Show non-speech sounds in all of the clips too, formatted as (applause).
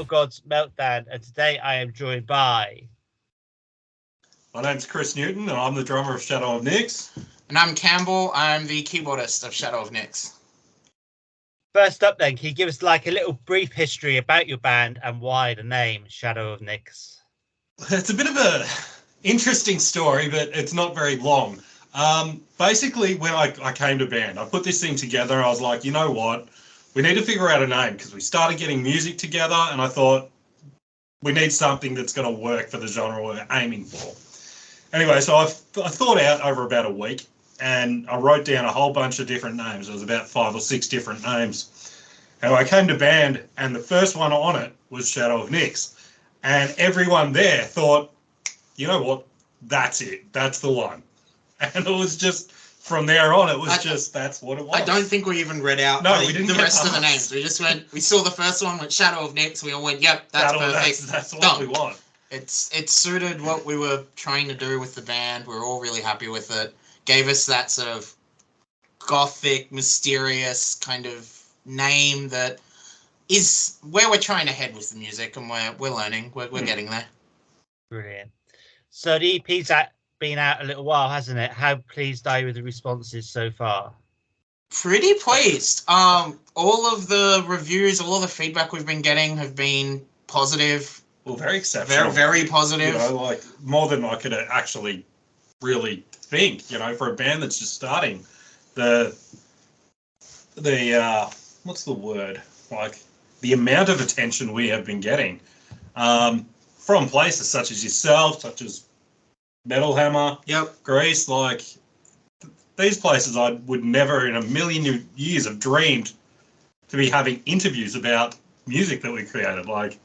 Metal Gods Meltdown, and today I am joined by. My name's Chris Newton, and I'm the drummer of Shadow of Nyx. And I'm Campbell. I'm the keyboardist of Shadow of Nyx. First up, then, can you give us like a little brief history about your band and why the name Shadow of Nyx? It's a bit of a interesting story, but it's not very long. Um, basically, when I, I came to band, I put this thing together. I was like, you know what? We need to figure out a name because we started getting music together, and I thought we need something that's going to work for the genre we're aiming for. Anyway, so I, I thought out over about a week, and I wrote down a whole bunch of different names. There was about five or six different names. And I came to band, and the first one on it was Shadow of Nyx. And everyone there thought, you know what? That's it. That's the one. (laughs) And it was just from there on, it was I- just that's what it was. I don't think we even read out No, the, we didn't the rest of the names. We just went. We saw the first one with Shadow of Nyx. We all went, "Yep, that's That'll- perfect." That's, that's what Done. we want. It's it suited what we were trying to do with the band. We are all really happy with it. Gave us that sort of gothic, mysterious kind of name that is where we're trying to head with the music, and we're we're learning. We're we're Hmm. getting there. Brilliant. So the EP's out, been out a little while, hasn't it? How pleased are you with the responses so far? Pretty pleased. Um, all of the reviews, all of the feedback we've been getting have been positive, Well, very exceptional. very very you positive. know, like more than I could actually really think. You know, for a band that's just starting, the the uh, what's the word? Like the amount of attention we have been getting um, from places such as yourself, such as Metal Hammer, Yep. Greece, like th- these places I would never in a million years have dreamed to be having interviews about music that we created. Like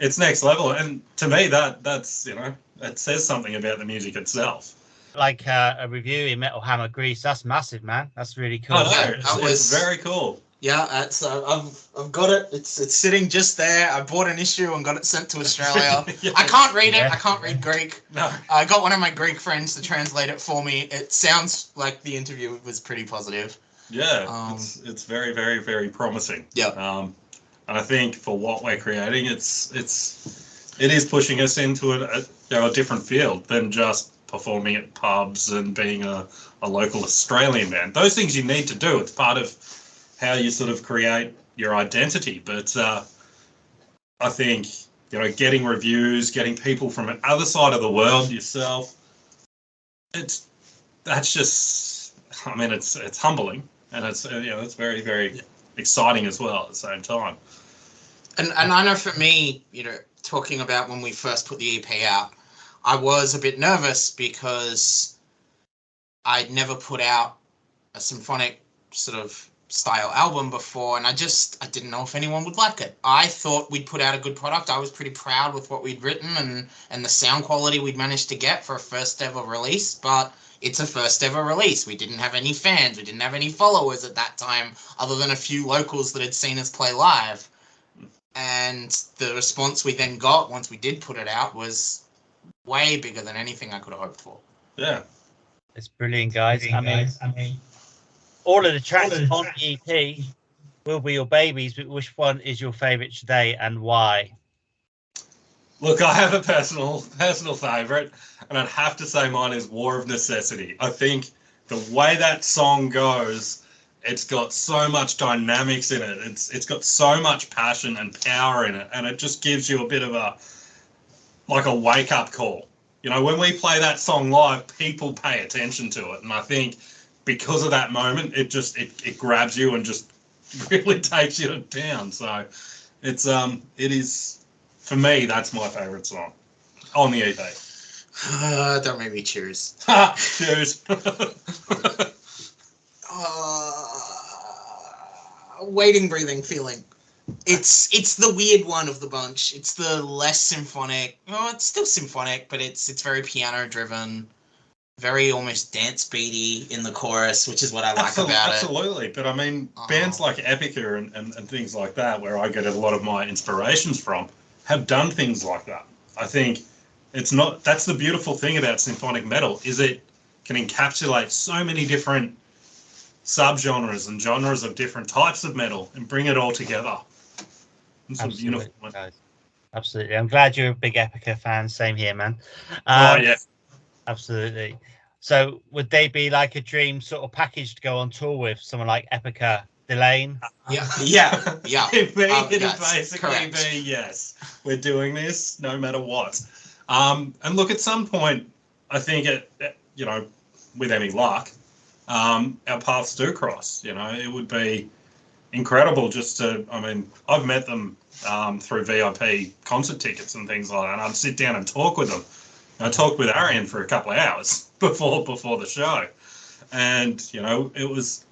it's next level, and to me that that's you know it says something about the music itself. Like uh, a review in Metal Hammer Greece, that's massive, man. That's really cool. I know, yeah, it's, that it's was- very cool. Yeah, that's uh, I've I've got it. It's it's sitting just there. I bought an issue and got it sent to Australia. (laughs) Yeah. I can't read it. I can't read Greek. No, I got one of my Greek friends to translate it for me. It sounds like the interview was pretty positive. yeah, Um, it's it's very very very promising. Yeah. Um, and I think for what we're creating, it's it's it is pushing us into a, a you know a different field than just performing at pubs and being a, a local Australian band. Those things you need to do. It's part of how you sort of create your identity. But uh, I think you know getting reviews, getting people from the other side of the world yourself, it's that's just I mean it's it's humbling and it's you know it's very very exciting as well at the same time. And and I know for me, you know, talking about when we first put the EP out, I was a bit nervous because I'd never put out a symphonic sort of style album before and I just I didn't know if anyone would like it. I thought we'd put out a good product. I was pretty proud with what we'd written and and the sound quality we'd managed to get for a first ever release, but it's a first ever release. We didn't have any fans, we didn't have any followers at that time other than a few locals that had seen us play live and the response we then got once we did put it out was way bigger than anything I could have hoped for. Yeah. It's brilliant, guys. I mean, all of the tracks of the on the EP will be your babies, but which one is your favourite today and why? Look, I have a personal personal favourite, and I'd have to say mine is War of Necessity. I think the way that song goes, it's got so much dynamics in it. It's it's got so much passion and power in it, and it just gives you a bit of a like a wake up call. You know, when we play that song live, people pay attention to it, and I think because of that moment, it just it, it grabs you and just (laughs) really takes you down. So it's um it is for me that's my favourite song on the EP. Uh, don't make me choose. (laughs) Ha! Cheers. (laughs) Uh, waiting, breathing, feeling. It's it's the weird one of the bunch. It's the less symphonic. Well, it's still symphonic, but it's it's very piano driven, very almost dance beaty in the chorus, which is what I like Absolutely, about it. absolutely. But I mean, bands Oh. like Epica and, and, and things like that, where I get a lot of my inspirations from, have done things like that. I think it's not. That's the beautiful thing about symphonic metal is it can encapsulate so many different subgenres and genres of different types of metal and bring it all together. some sort of Absolutely, uniform. guys. Absolutely. I'm glad you're a big Epica fan. Same here, man. oh Um, yeah, Absolutely. So would they be like a dream sort of package to go on tour with someone like Epica Delain? Yeah, yeah, (laughs) yeah. It'd be, Um, it'd basically correct. be yes. We're doing this no matter what. Um, and look, at some point, I think it, it- you know, with any luck, um, our paths do cross. You know, it would be incredible just to. I mean, I've met them um, through VIP concert tickets and things like that. And I'd sit down and talk with them. I talked with Ariën for a couple of hours (laughs) before before the show, and you know, it was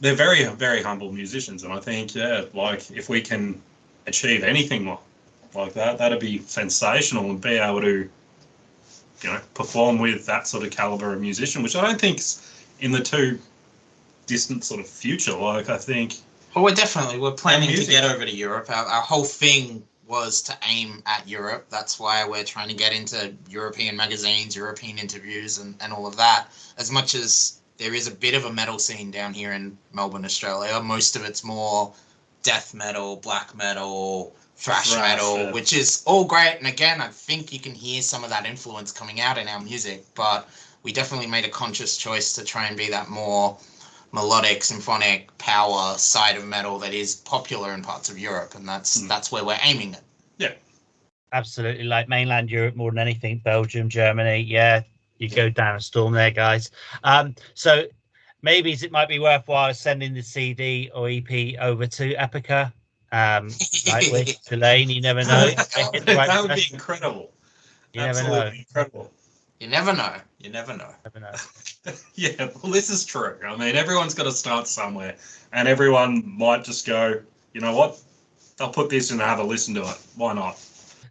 they're very very humble musicians. And i think yeah like if we can achieve anything like, like that that'd be sensational and be able to you know perform with that sort of caliber of musician which i don't think's in the too distant sort of future. Like i think Well, we're definitely we're planning to get over to Europe. Our, our whole thing was to aim at Europe. That's why we're trying to get into European magazines, European interviews, and, and all of that. As much as there is a bit of a metal scene down here in Melbourne, Australia, most of it's more death metal, black metal, thrash, Thrash, metal, yeah. which is all great. And again, I think you can hear some of that influence coming out in our music, but we definitely made a conscious choice to try and be that more melodic, symphonic, power side of metal that is popular in parts of Europe, and that's Mm. that's where we're aiming it. Yeah, absolutely, like mainland Europe more than anything. Belgium, Germany, yeah, you go down a storm there, guys. Um, so maybe it might be worthwhile sending the CD or EP over to Epica. Um, (laughs) like with Delain, you never know. that, Hit the right (laughs) that would be incredible You never know. absolutely incredible You never know. You never know. Never know. (laughs) yeah well this is true i mean everyone's got to start somewhere and everyone might just go you know what i'll put this and have a listen to it why not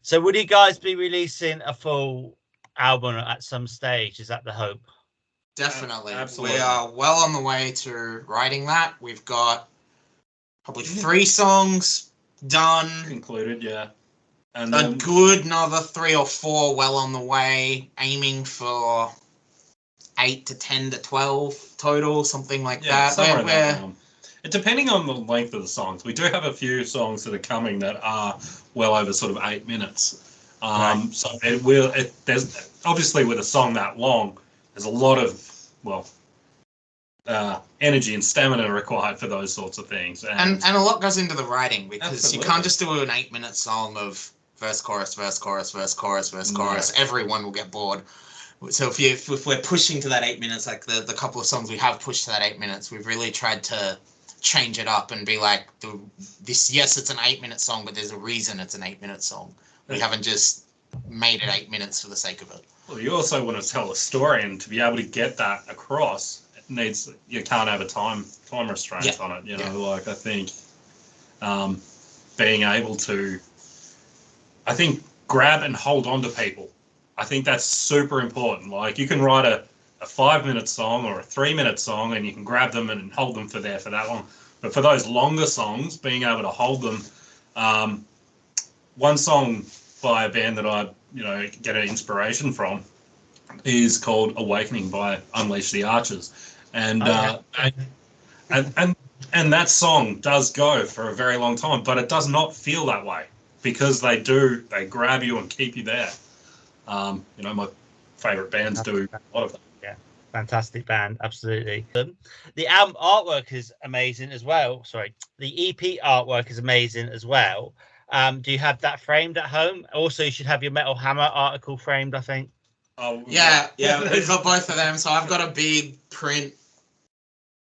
So, would you guys be releasing a full album at some stage? Is that the hope? Definitely. absolutely. We are well on the way to writing that. We've got probably three songs done. included yeah and A good another three or four well on the way, aiming for eight to ten to twelve total, something like yeah that. somewhere We're- that we're- realm. And depending on the length of the songs we do have a few songs that are coming that are well over sort of eight minutes um Right. so it will it there's obviously with a song that long there's a lot of well uh, energy and stamina required for those sorts of things and and a lot goes into the writing because you can't just do an eight minute song of verse chorus verse chorus verse chorus verse chorus. Everyone will get bored. So if you if, if we're pushing to that eight minutes like the the couple of songs we have pushed to that eight minutes we've really tried to change it up and be like the this yes it's an eight minute song but there's a reason it's an eight minute song. We haven't just made it eight minutes for the sake of it. Well, you also want to tell a story, and to be able to get that across, it needs you can't have a time time restraint Yeah. on it. You know, like I think um, being able to, I think grab and hold on to people. I think that's super important. Like you can write a, a five minute song or a three minute song, and you can grab them and hold them for there for that long. But for those longer songs, being able to hold them, um, one song by a band that I you know get an inspiration from is called Awakening by Unleash the Archers, and uh, and, and and and that song does go for a very long time, but it does not feel that way because they do they grab you and keep you there. Um, you know, my favorite bands do a lot of that. Yeah, fantastic band, absolutely. Um, the album artwork is amazing as well. Sorry, the EP artwork is amazing as well. Um, do you have that framed at home? Also, you should have your Metal Hammer article framed. I think. Oh, Yeah, yeah, we've got both of them. So I've got a big print,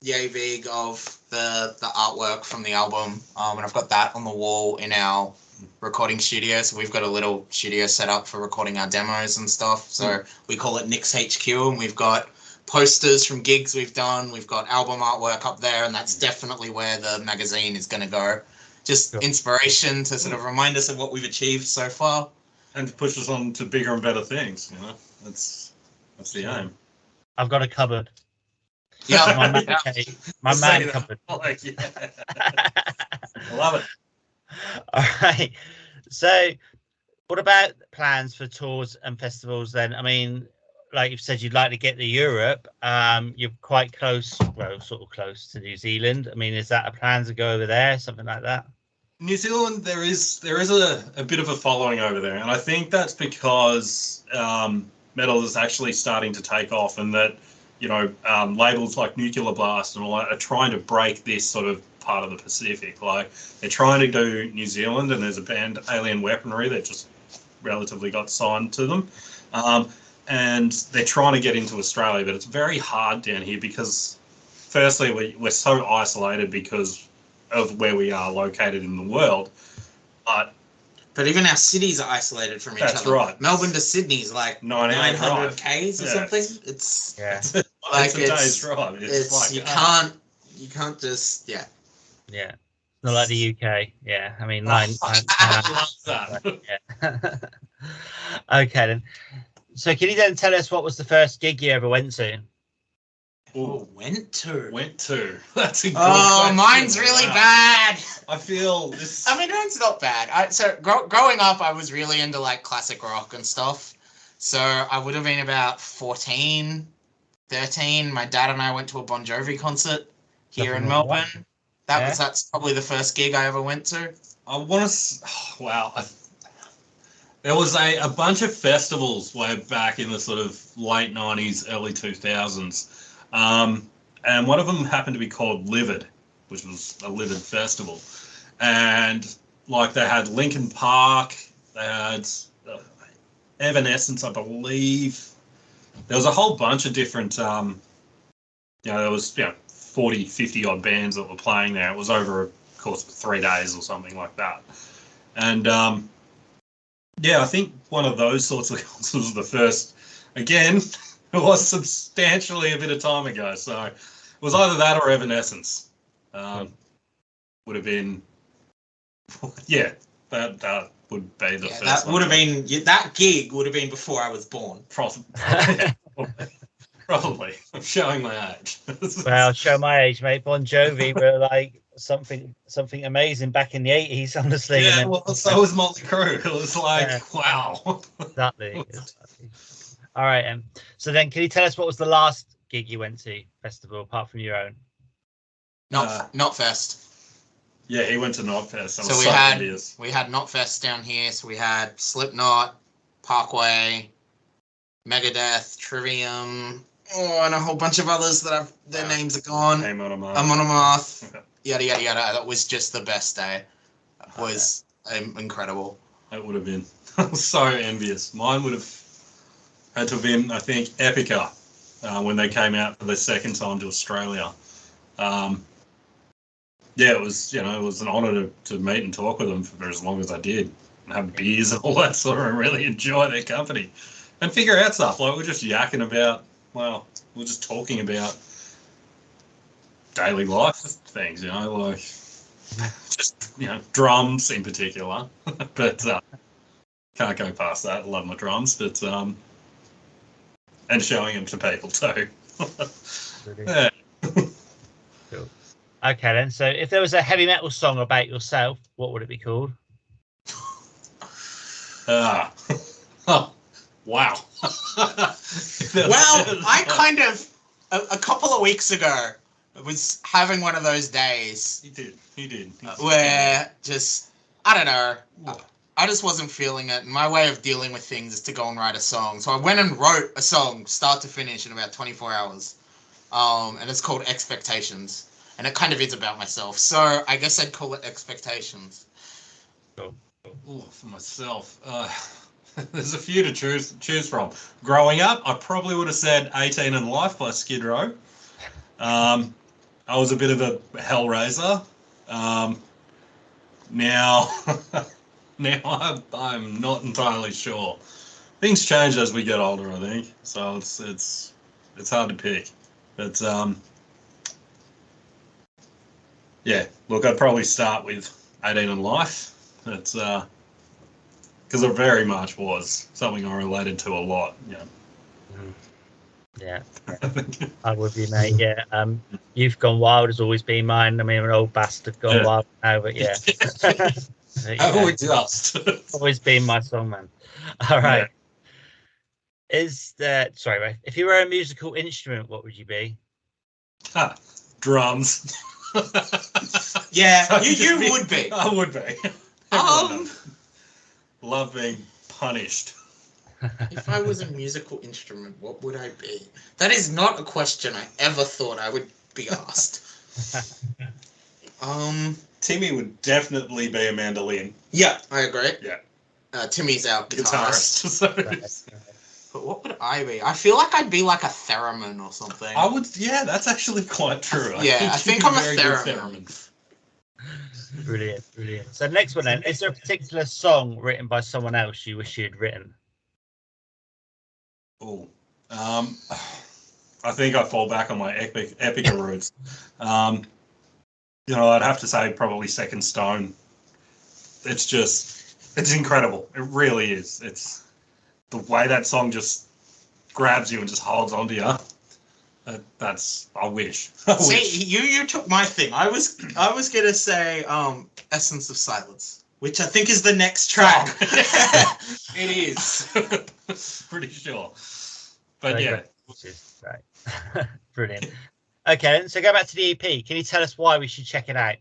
yay big, of the the artwork from the album, um, and I've got that on the wall in our recording studio. So we've got a little studio set up for recording our demos and stuff. So hmm. we call it Nyx HQ, and we've got posters from gigs we've done. We've got album artwork up there, and that's hmm. definitely where the magazine is going to go. Just Sure. inspiration to sort of hmm. remind us of what we've achieved so far. and to push us on to bigger and better things. You know, that's that's the aim. I've got a cupboard. Yeah, My (laughs) man, yeah. cave, my Say man cupboard. (laughs) Like, yeah. (laughs) I love it. (laughs) All right. So, what about plans for tours and festivals then? I mean, like you've said, you'd like to get to Europe. Um, you're quite close, well, sort of close to New Zealand. I mean, is that a plan to go over there, something like that? New Zealand, there is there is a, a bit of a following over there, and I think that's because um, metal is actually starting to take off, and that you know um, labels like Nuclear Blast and all that are trying to break this sort of part of the Pacific. Like they're trying to do New Zealand, and there's a band Alien Weaponry that just relatively got signed to them, um, and they're trying to get into Australia, but it's very hard down here because firstly we, we're so isolated because of where we are located in the world. But But even our cities are isolated from each That's other. right. Melbourne to Sydney is like 900 drive. k's or Yeah. something. It's Yeah, (laughs) Like, it's a it's- drive. It's, it's, like you ah, can't you can't just yeah. Yeah. Not like the UK. Yeah, I mean oh, nine. (laughs) I nine- love that. yeah. (laughs) okay then. So can you then tell us what was the first gig you ever went to? Ooh, went to. went to. (laughs) That's a good one. Oh, question. mine's really Wow. bad. I feel this. I mean, mine's not bad. I, so gro- growing up, I was really into like classic rock and stuff. So I would have been about 14, 13. My dad and I went to a Bon Jovi concert here in Nothing wrong Melbourne. That Yeah. was that's probably the first gig I ever went to. I want to. Oh, wow. I, there was a, a bunch of festivals way back in the sort of late 90s, early 2000s. Um, and one of them happened to be called Livid, which was a Livid festival. And like they had Linkin Park, they had uh, Evanescence, I believe. There was a whole bunch of different, um, you know, there was, you know, 40, 50 odd bands that were playing there. It was over a course of three days or something like that. And um, yeah, I think one of those sorts of (laughs) concerts was the first. Again, (laughs) it was substantially a bit of time ago, so it was either that or Evanescence. Um, would have been, (laughs) yeah, that that would be the Yeah, first. that one. would have been that gig would have been before I was born. Probably. Probably. (laughs) I'm showing my age. (laughs) well, show my age, mate. Bon Jovi were like something something amazing back in the eighties, honestly. yeah, and then- well, so was Motley Crue. It was like, Yeah. wow. exactly. (laughs) exactly. All right, um, so then can you tell us what was the last gig you went to festival apart from your own? Not Uh, Knotfest. Yeah, he went to Knotfest. So we had we had not fest down here. So we had Slipknot, Parkway, Megadeth, Trivium, oh, and a whole bunch of others that I've their Wow. names are gone. Came on a month. Amon Amarth. Yada yada yada. That was just the best day. It was um, incredible. It would have been. (laughs) So envious. Mine would have had to have been, I think, Epica uh, when they came out for the second time to Australia. Um, yeah, it was, you know, it was an honour to, to meet and talk with them for as long as I did and have beers and all that sort of and really enjoy their company and figure out stuff. Like, we're just yakking about, well, we're just talking about daily life things, you know, like just, you know, drums in particular. (laughs) but uh, can't go past that. I love my drums, but um, and showing them to people too. (laughs) yeah. Okay, then. So if there was a heavy metal song about yourself, what would it be called? Ah. (laughs) oh, wow. (laughs) Well, I (laughs) kind of a, a couple of weeks ago was having one of those days He did. He did. He did. where just I don't know. I just wasn't feeling it. And my way of dealing with things is to go and write a song. So I went and wrote a song, start to finish, in about 24 hours. Um, and it's called Expectations. And it kind of is about myself. So I guess I'd call it Expectations. Ooh, for myself, uh, (laughs) there's a few to choose choose from. Growing up, I probably would have said 18 and Life by Skid Row. Um, I was a bit of a hellraiser. Um, now, (laughs) now I'm, I'm not entirely sure. Things change as we get older, I think. So it's it's it's hard to pick. But um, yeah, look, I'd probably start with 18 and Life. It's because it very much was something I related to a lot. Yeah. Yeah, (laughs) I would be, mate. Yeah, um, Youth Gone Wild has always been mine. I mean, I'm an old bastard gone Yeah. wild now, but yeah, (laughs) But, yeah, Oh, it just. (laughs) always been my song, man. All right. Is that sorry, mate? If you were a musical instrument, what would you be? Ah, drums. Yeah, So you, you would be. I would be. Everyone Um, does. Love being punished. if I was a musical instrument, what would I be? That is not a question I ever thought I would be asked. (laughs) Um, Timmy would definitely be a mandolin yeah, I agree. Yeah. Uh, Timmy's our guitarist. guitarist. (laughs) so But what would I be? I feel like I'd be like a theremin or something. I would. Yeah, that's actually quite true. Yeah, I think I'm a very theremin. Brilliant, brilliant. So next one then, is there a particular song written by someone else you wish you had written? Oh, um, I think I fall back on my epic epic (laughs) roots. Um, you know, I'd have to say probably Second Stone. It's just, it's incredible. It really is. It's the way that song just grabs you and just holds onto you. That, that's I wish. (laughs) I See, wish. you you took my thing. I was I was gonna say um Essence of Silence, which I think is the next track. (laughs) (laughs) it is. Pretty sure. But Very yeah. Which is right. brilliant. Okay, so go back to the EP. Can you tell us why we should check it out?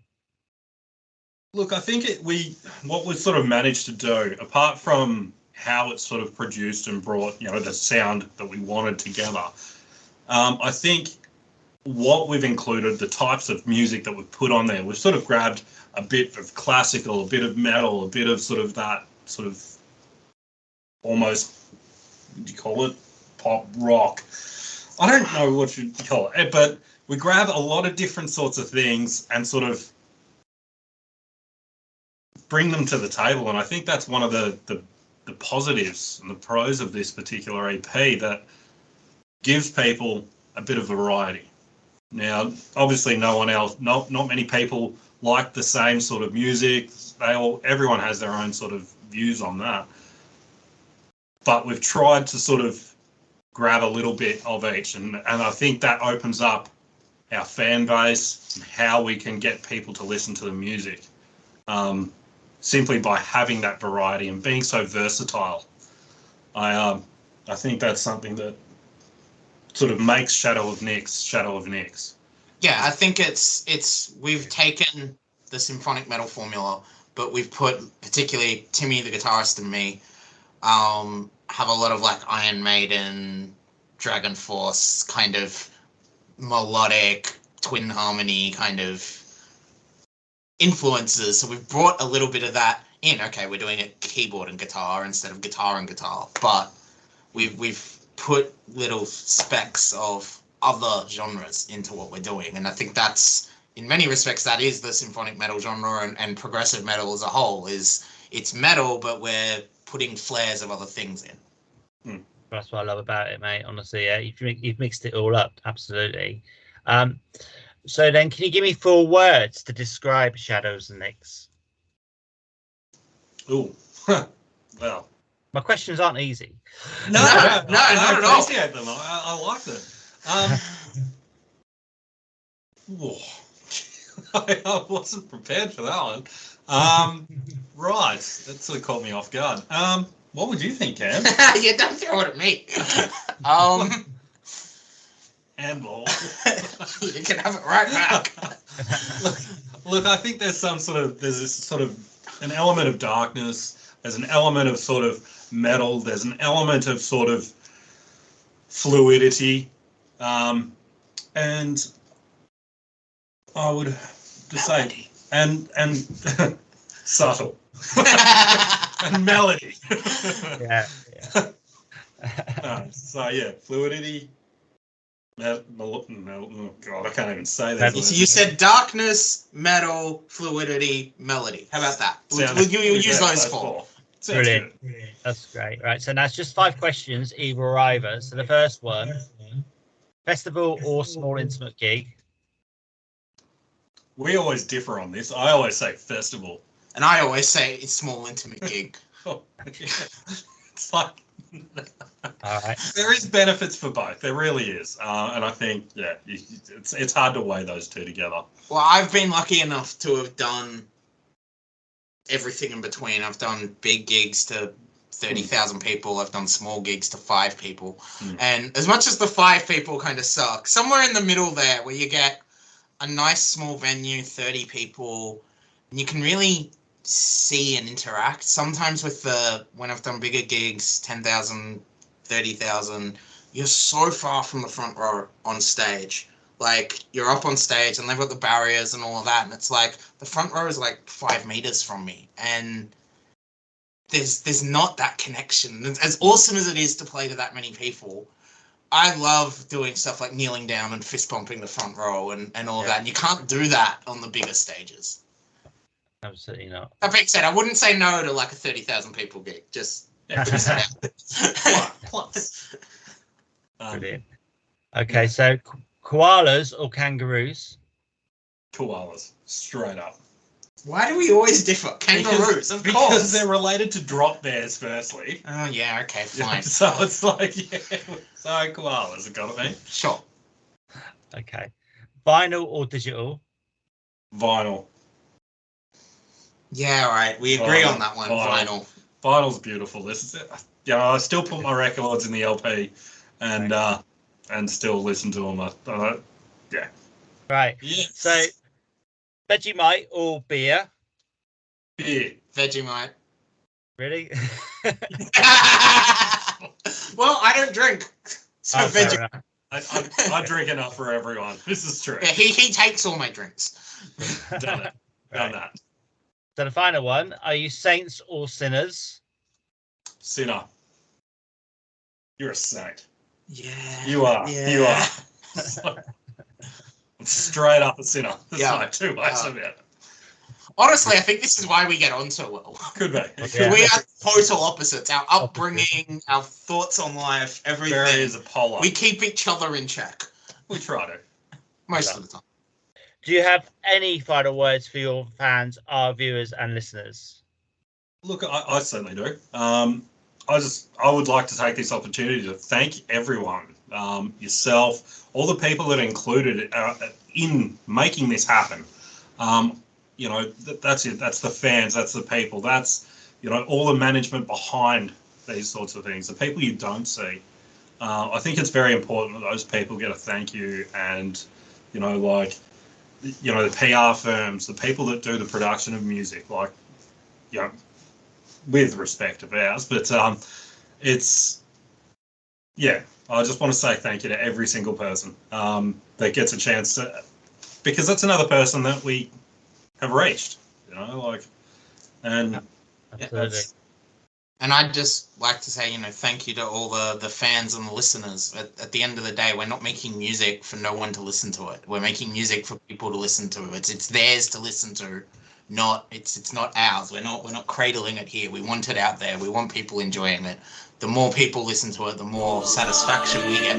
Look, I think it, we what we've sort of managed to do, apart from how it's sort of produced and brought, you know, the sound that we wanted together. Um, I think what we've included, the types of music that we've put on there, we've sort of grabbed a bit of classical, a bit of metal, a bit of sort of that sort of almost, what do you call it, pop rock. I don't know what you call it, but we grab a lot of different sorts of things and sort of bring them to the table. And I think that's one of the, the, the positives and the pros of this particular EP that gives people a bit of variety. Now, obviously, no one else, not not many people like the same sort of music. They all, everyone has their own sort of views on that. But we've tried to sort of grab a little bit of each, and and I think that opens up our fan base and how we can get people to listen to the music. Um, simply by having that variety and being so versatile. I um, I think that's something that sort of makes Shadow of Nyx Shadow of Nyx. Yeah, I think it's it's we've taken the symphonic metal formula, but we've put particularly Timmy the guitarist and me um have a lot of like Iron Maiden, DragonForce kind of melodic twin harmony kind of influences. So we've brought a little bit of that in. Okay, we're doing it keyboard and guitar instead of guitar and guitar, but we've we've put little specks of other genres into what we're doing, and I think that's in many respects that is the symphonic metal genre and, and progressive metal as a whole is it's metal, but we're putting flares of other things in. That's what I love about it, mate. Honestly, yeah, you've, you've mixed it all up. Absolutely. Um, so then, can you give me four words to describe Shadows and Nyx? Ooh, (laughs) well, My questions aren't easy. no, No, I, no, (laughs) I not at all. appreciate them. I, I like them. Um, whoa. I, (laughs) I wasn't prepared for that one. Um, right, that sort of caught me off guard. Um, what would you think, Cam? (laughs) yeah, don't throw it at me. um, Handball. you can have it right back. look, look, I think there's some sort of there's this sort of an element of darkness. There's an element of sort of metal. There's an element of sort of fluidity, um, and I would just say and and (laughs) subtle (laughs) and melody. (laughs) Yeah. yeah. Uh, so yeah, fluidity. Mel, mel, mel, oh God, I can't even say that. You you said darkness, metal, fluidity, melody. How about that? We'll, Sounds- we'll, we'll use those those four. Sounds Brilliant. good. That's great. Right. So now it's just five questions, either or either. So the first one festival or small intimate gig? We always differ on this. I always say festival. And I always say it's small, intimate gig. (laughs) Oh, it's like All right. there is benefits for both. There really is, uh, and I think yeah, it's it's hard to weigh those two together. Well, I've been lucky enough to have done everything in between. I've done big gigs to 30,000 people. I've done small gigs to five people. Mm. And as much as the five people kind of suck, somewhere in the middle there where you get a nice small venue, 30 people, and you can really see and interact. Sometimes with the when I've done bigger gigs, 10,000, 30,000, you're so far from the front row on stage. Like you're up on stage and they've got the barriers and all of that, and it's like the front row is like five meters from me, and there's there's not that connection. As awesome as it is to play to that many people, I love doing stuff like kneeling down and fist bumping the front row and, and all Yeah. that. And you can't do that on the bigger stages. Absolutely not. That being said, I wouldn't say no to like a thirty thousand people gig. Just just (laughs) Plus, (laughs) plus. Um, Brilliant. Okay, so ko- koalas or kangaroos? koalas, straight up. Why do we always differ? Kangaroos, because, of because course. they're related to drop bears, firstly. Oh yeah, okay, (laughs) Yeah, fine, so it's like, yeah, (laughs) so koalas have got to be. sure. Okay. Vinyl or digital? Vinyl. Yeah, all right. We agree Vinyl, on that one. vinyl. Vinyl. Vinyl's beautiful. This is, it. Yeah, I still put my records in the LP, and uh, and still listen to them. I, I, Right. yes. So Vegemite or beer? beer. Vegemite. Really? (laughs) (laughs) well, I don't drink, oh, so Oh, Vegemite. I, I, I drink enough for everyone. This is true. Yeah, he he takes all my drinks. Done it. Done (laughs) Right. that. So the final one: Are you saints or sinners? Sinner. You're a saint. Yeah. You are. You are. (laughs) Straight up a sinner. There's Yeah. not two ways Uh, of it. Honestly, I think this is why we get on so well. Could be. (laughs) Yeah. We are total opposites. Our upbringing, our thoughts on life, Very everything. is a polar. We keep each other in check we try to. most Yeah. of the time. Do you have any final words for your fans, our viewers, and listeners? Look, I, I certainly do. Um, I just, I would like to take this opportunity to thank everyone, um, yourself, all the people that are included uh, in making this happen. Um, you know, th- that's it. That's the fans. That's the people. That's you know all the management behind these sorts of things. The people you don't see. Uh, I think it's very important that those people get a thank you, and you know, like you know, the PR firms, the people that do the production of music, like you know, with respect of ours, but um, it's yeah. I just want to say thank you to every single person um, that gets a chance to, because that's another person that we have reached. You know, like, and Absolutely. that's- And I'd just like to say, you know, thank you to all the, the fans and the listeners. At, at the end of the day, we're not making music for no one to listen to it. We're making music for people to listen to. It's it's theirs to listen to, not it's it's not ours. We're not we're not cradling it here. We want it out there. We want people enjoying it. The more people listen to it, the more satisfaction we get.